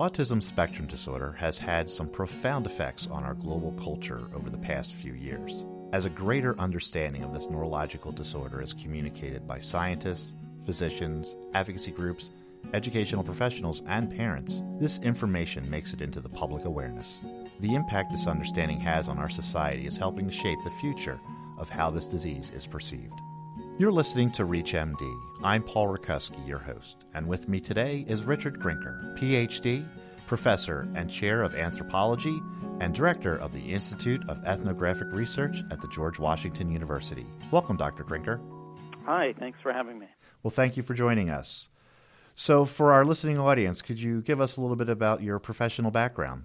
Autism spectrum disorder has had some profound effects on our global culture over the past few years. As a greater understanding of this neurological disorder is communicated by scientists, physicians, advocacy groups, educational professionals, and parents, this information makes it into the public awareness. The impact this understanding has on our society is helping to shape the future of how this disease is perceived. You're listening to ReachMD. I'm Paul Rakuski, your host, and with me today is Richard Grinker, PhD, professor and chair of anthropology, and director of the Institute of Ethnographic Research at the George Washington University. Welcome, Dr. Grinker. Hi, thanks for having me. Well, thank you for joining us. So, for our listening audience, could you give us a little bit about your professional background?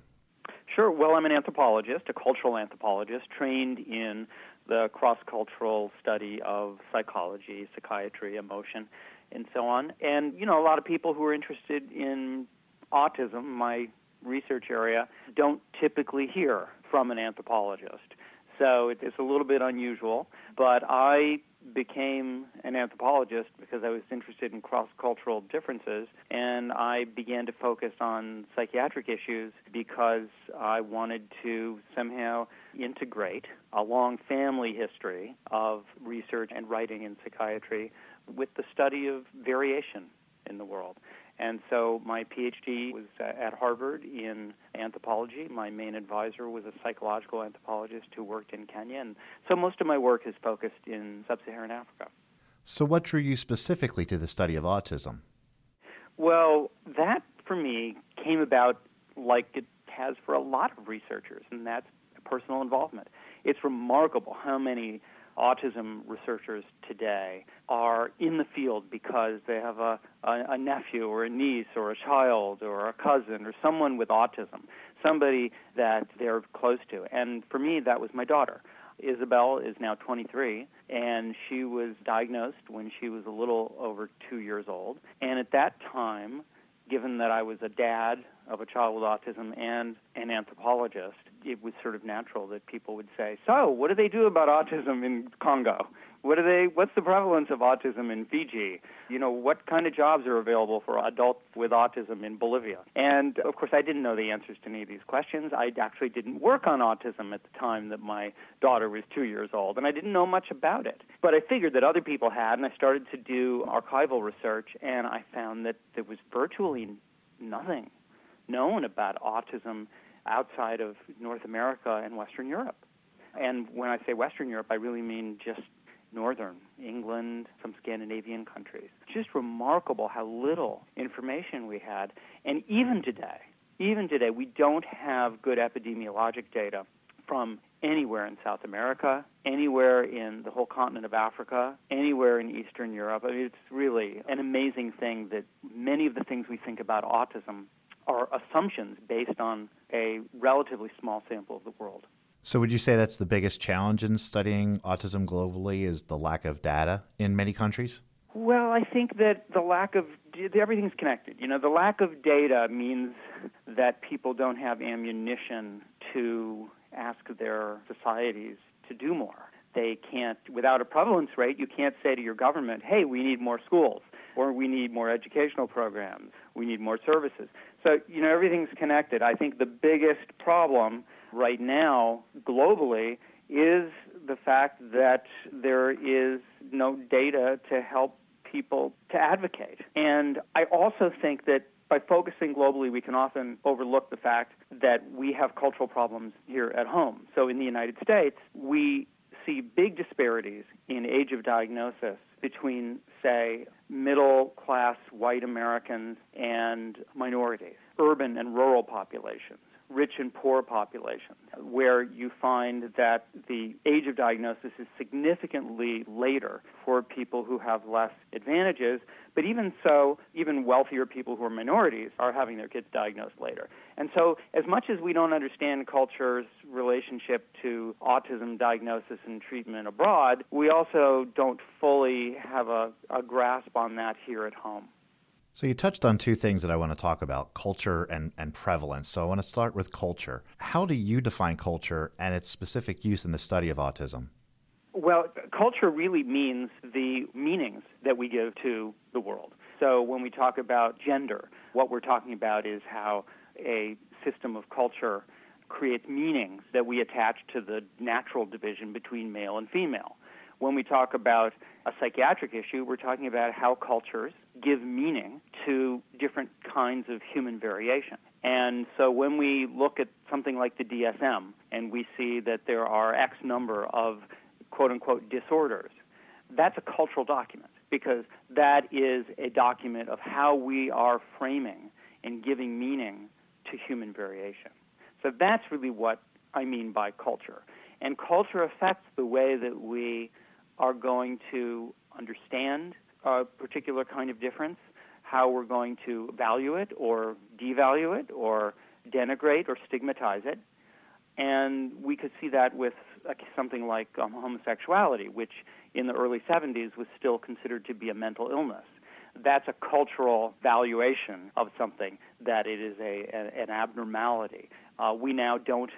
Sure. Well, I'm an anthropologist, a cultural anthropologist, trained in the cross cultural study of psychology, psychiatry, emotion, and so on. And, you know, a lot of people who are interested in autism, my research area, don't typically hear from an anthropologist. So it's a little bit unusual, but I became an anthropologist because I was interested in cross cultural differences, and I began to focus on psychiatric issues because I wanted to somehow integrate a long family history of research and writing in psychiatry with the study of variation in the world. And so my PhD was at Harvard in anthropology. My main advisor was a psychological anthropologist who worked in Kenya. And so most of my work is focused in sub Saharan Africa. So, what drew you specifically to the study of autism? Well, that for me came about like it has for a lot of researchers, and that's personal involvement. It's remarkable how many autism researchers today are in the field because they have a, a, a, nephew or a niece or a child or a cousin or someone with autism, somebody that they're close to. And for me, that was my daughter. Isabel is now 23, and she was diagnosed when she was a little over two years old. And at that time, given that I was a dad of a child with autism and an anthropologist, it was sort of natural that people would say, "So, what do they do about autism in Congo? What are they? What's the prevalence of autism in Fiji? You know, what kind of jobs are available for adults with autism in Bolivia?" And of course, I didn't know the answers to any of these questions. I actually didn't work on autism at the time that my daughter was two years old, and I didn't know much about it. But I figured that other people had, and I started to do archival research, and I found that there was virtually nothing known about autism outside of North America and Western Europe. And when I say Western Europe, I really mean just northern England, some Scandinavian countries. Just remarkable how little information we had. And even today, even today, we don't have good epidemiologic data from anywhere in South America, anywhere in the whole continent of Africa, anywhere in Eastern Europe. I mean, it's really an amazing thing that many of the things we think about autism are assumptions based on a relatively small sample of the world. So, would you say that's the biggest challenge in studying autism globally is the lack of data in many countries? Well, I think that the lack of everything's connected. You know, the lack of data means that people don't have ammunition to ask their societies to do more. They can't, without a prevalence rate, you can't say to your government, hey, we need more schools, or we need more educational programs, we need more services. So, you know, everything's connected. I think the biggest problem right now globally is the fact that there is no data to help people to advocate. And I also think that by focusing globally, we can often overlook the fact that we have cultural problems here at home. So in the United States, we see big disparities in age of diagnosis between, say, middle class white Americans and minorities, urban and rural populations rich and poor populations, where you find that the age of diagnosis is significantly later for people who have less advantages. But even so, even wealthier people who are minorities are having their kids diagnosed later. And so, as much as we don't understand culture's relationship to autism diagnosis and treatment abroad, we also don't fully have a, a grasp on that here at home. So you touched on two things that I want to talk about culture and, and prevalence. So I want to start with culture. How do you define culture and its specific use in the study of autism? Well, culture really means the meanings that we give to the world. So when we talk about gender, what we're talking about is how a system of culture creates meanings that we attach to the natural division between male and female. When we talk about a psychiatric issue, we're talking about how cultures give meaning to different kinds of human variation. And so when we look at something like the DSM and we see that there are X number of quote unquote disorders, that's a cultural document because that is a document of how we are framing and giving meaning to human variation. So that's really what I mean by culture. And culture affects the way that we are going to understand a particular kind of difference, how we're going to value it or devalue it or denigrate or stigmatize it. And we could see that with something like um, homosexuality, which in the early 70s was still considered to be a mental illness. That's a cultural valuation of something that it is a, a an abnormality. Uh, we now don't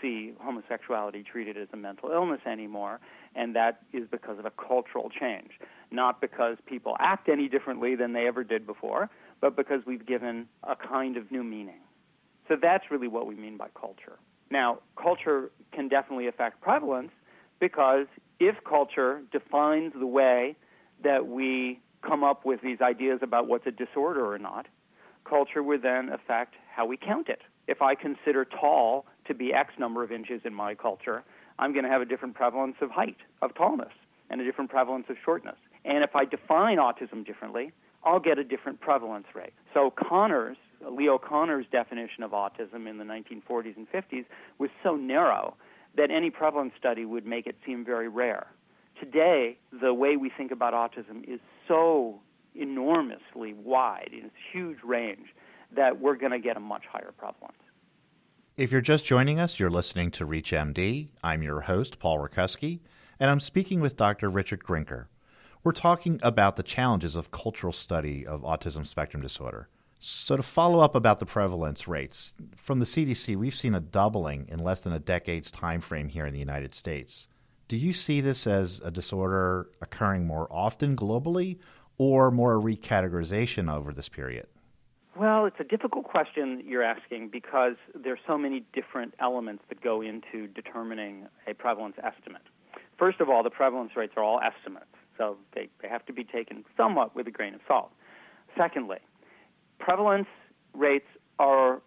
see homosexuality treated as a mental illness anymore, and that is because of a cultural change, not because people act any differently than they ever did before, but because we've given a kind of new meaning. So that's really what we mean by culture. Now, culture can definitely affect prevalence because if culture defines the way that we come up with these ideas about what's a disorder or not, culture would then affect how we count it. If I consider tall to be X number of inches in my culture, I'm going to have a different prevalence of height, of tallness, and a different prevalence of shortness. And if I define autism differently, I'll get a different prevalence rate. So Kanner's, Leo Kanner's definition of autism in the 1940s and 50s was so narrow that any prevalence study would make it seem very rare. Today, the way we think about autism is so enormously wide, in its huge range, that we're going to get a much higher prevalence. If you're just joining us, you're listening to ReachMD. I'm your host, Paul Rakuski, and I'm speaking with Dr. Richard Grinker. We're talking about the challenges of cultural study of autism spectrum disorder. So, to follow up about the prevalence rates, from the CDC, we've seen a doubling in less than a decade's time frame here in the United States. Do you see this as a disorder occurring more often globally or more a recategorization over this period? Well, it's a difficult question you're asking because there's so many different elements that go into determining a prevalence estimate. First of all, the prevalence rates are all estimates, so they, they have to be taken somewhat with a grain of salt. Secondly, prevalence rates are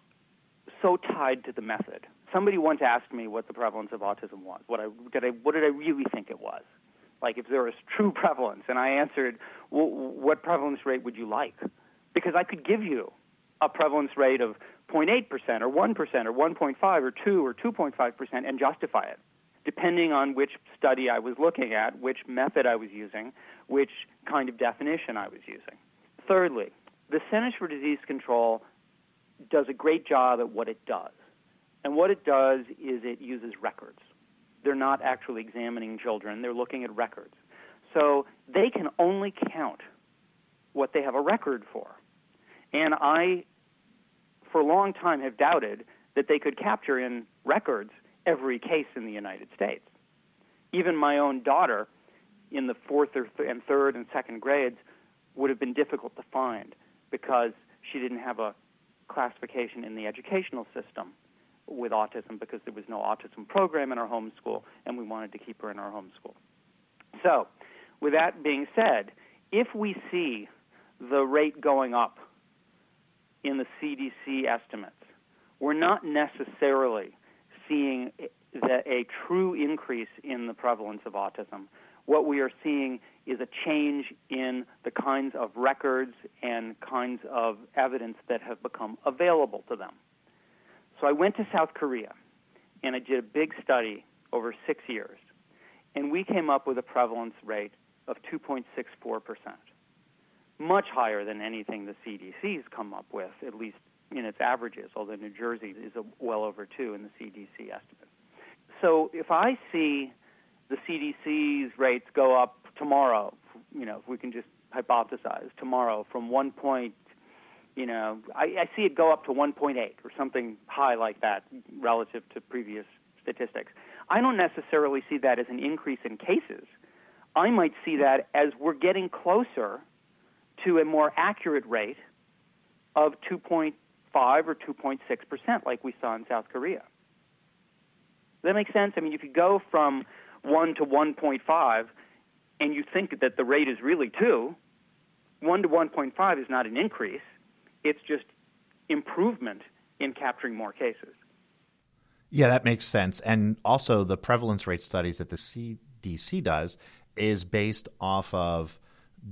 so tied to the method. Somebody once asked me what the prevalence of autism was. What I did I what did I really think it was? Like if there was true prevalence, and I answered, well, "What prevalence rate would you like?" Because I could give you a prevalence rate of 0.8% or 1% or 1.5 or 2 or 2.5% and justify it, depending on which study I was looking at, which method I was using, which kind of definition I was using. Thirdly, the Centers for Disease Control does a great job at what it does. And what it does is it uses records. They're not actually examining children, they're looking at records. So they can only count what they have a record for. And I for a long time have doubted that they could capture in records every case in the United States. Even my own daughter in the fourth th- and third and second grades would have been difficult to find because she didn't have a classification in the educational system with autism because there was no autism program in our home school and we wanted to keep her in our home school. So, with that being said, if we see the rate going up in the CDC estimates. We're not necessarily seeing the, a true increase in the prevalence of autism. What we are seeing is a change in the kinds of records and kinds of evidence that have become available to them. So I went to South Korea and I did a big study over six years, and we came up with a prevalence rate of 2.64 percent much higher than anything the CDC's come up with, at least in its averages, although New Jersey is well over two in the CDC estimate. So if I see the CDC's rates go up tomorrow, you know, if we can just hypothesize tomorrow from one point, you know, I, I see it go up to 1.8 or something high like that relative to previous statistics. I don't necessarily see that as an increase in cases. I might see that as we're getting closer to a more accurate rate of 2.5 or 2.6 percent, like we saw in South Korea. Does that make sense? I mean, if you go from 1 to 1.5 and you think that the rate is really 2, 1 to 1.5 is not an increase, it's just improvement in capturing more cases. Yeah, that makes sense. And also, the prevalence rate studies that the CDC does is based off of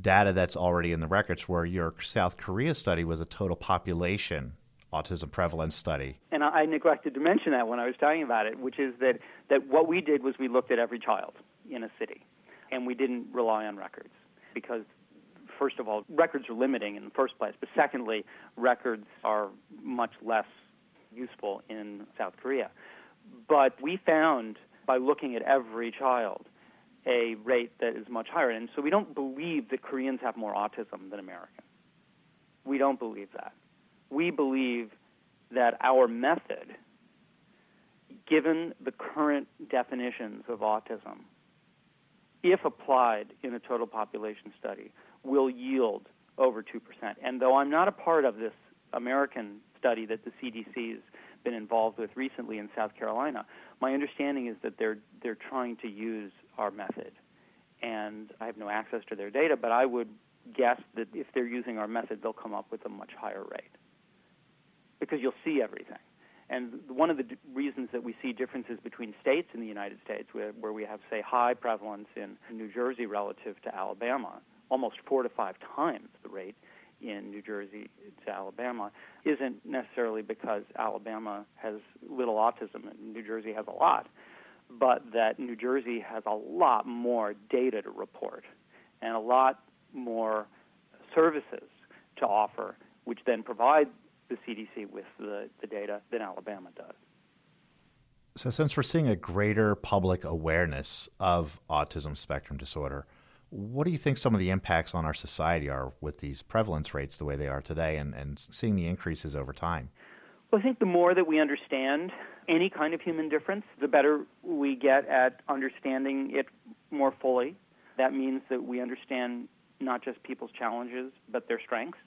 data that's already in the records, where your South Korea study was a total population autism prevalence study. And I neglected to mention that when I was talking about it, which is that, that what we did was we looked at every child in a city, and we didn't rely on records because first of all, records are limiting in the first place, but secondly, records are much less useful in South Korea. But we found by looking at every child a rate that is much higher. And so we don't believe that Koreans have more autism than Americans. We don't believe that. We believe that our method, given the current definitions of autism, if applied in a total population study, will yield over 2%. And though I'm not a part of this American study that the CDC's been involved with recently in South Carolina, my understanding is that they're they're trying to use our method. And I have no access to their data, but I would guess that if they're using our method, they'll come up with a much higher rate. Because you'll see everything. And one of the d- reasons that we see differences between states in the United States, where, where we have, say, high prevalence in New Jersey relative to Alabama, almost four to five times the rate in New Jersey to Alabama, isn't necessarily because Alabama has little autism and New Jersey has a lot, but that New Jersey has a lot more data to report and a lot more services to offer, which then provide the CDC with the, the data than Alabama does. So, since we're seeing a greater public awareness of autism spectrum disorder, what do you think some of the impacts on our society are with these prevalence rates the way they are today and, and seeing the increases over time? Well, I think the more that we understand any kind of human difference, the better we get at understanding it more fully. That means that we understand not just people's challenges, but their strengths.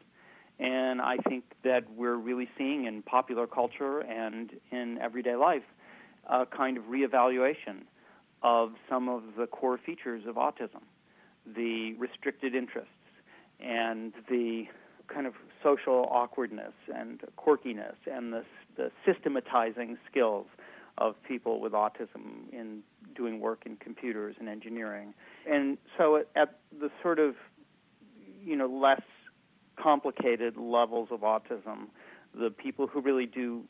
And I think that we're really seeing in popular culture and in everyday life a kind of reevaluation of some of the core features of autism the restricted interests and the kind of social awkwardness and quirkiness and the, the systematizing skills of people with autism in doing work in computers and engineering. And so at, at the sort of, you know, less complicated levels of autism, the people who really do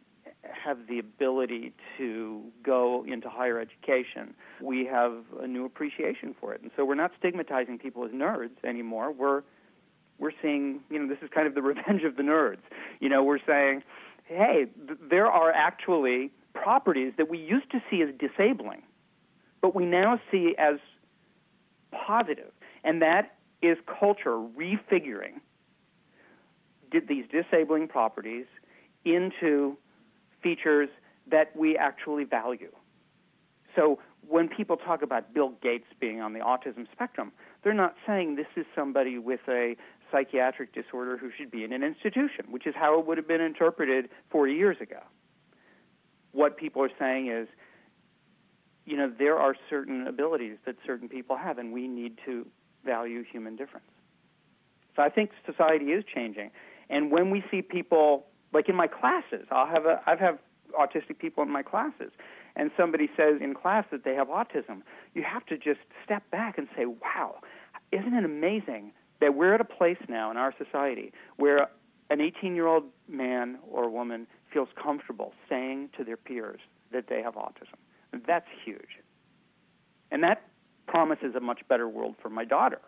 have the ability to go into higher education, we have a new appreciation for it. And so we're not stigmatizing people as nerds anymore. We're we're seeing, you know, this is kind of the revenge of the nerds. You know, we're saying, hey, th- there are actually properties that we used to see as disabling, but we now see as positive, and that is culture refiguring did these disabling properties into features that we actually value. So when people talk about Bill Gates being on the autism spectrum, they're not saying this is somebody with a psychiatric disorder who should be in an institution, which is how it would have been interpreted 40 years ago. What people are saying is, you know, there are certain abilities that certain people have, and we need to value human difference. So I think society is changing. And when we see people like in my classes, I'll have a I've have autistic people in my classes, and somebody says in class that they have autism. You have to just step back and say, "Wow, isn't it amazing that we're at a place now in our society where an 18-year-old man or woman feels comfortable saying to their peers that they have autism. That's huge. And that promises a much better world for my daughter.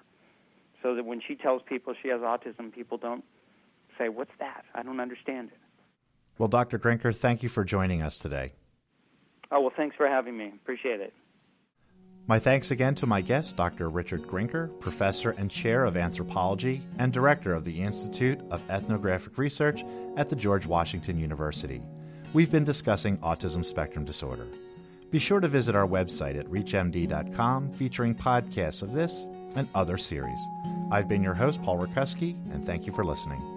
So that when she tells people she has autism, people don't say, What's that? I don't understand it. Well, Dr. Grinker, thank you for joining us today. Oh, well, thanks for having me. Appreciate it. My thanks again to my guest, Dr. Richard Grinker, professor and chair of anthropology and director of the Institute of Ethnographic Research at the George Washington University. We've been discussing autism spectrum disorder. Be sure to visit our website at reachmd.com featuring podcasts of this and other series. I've been your host, Paul Rakuski, and thank you for listening.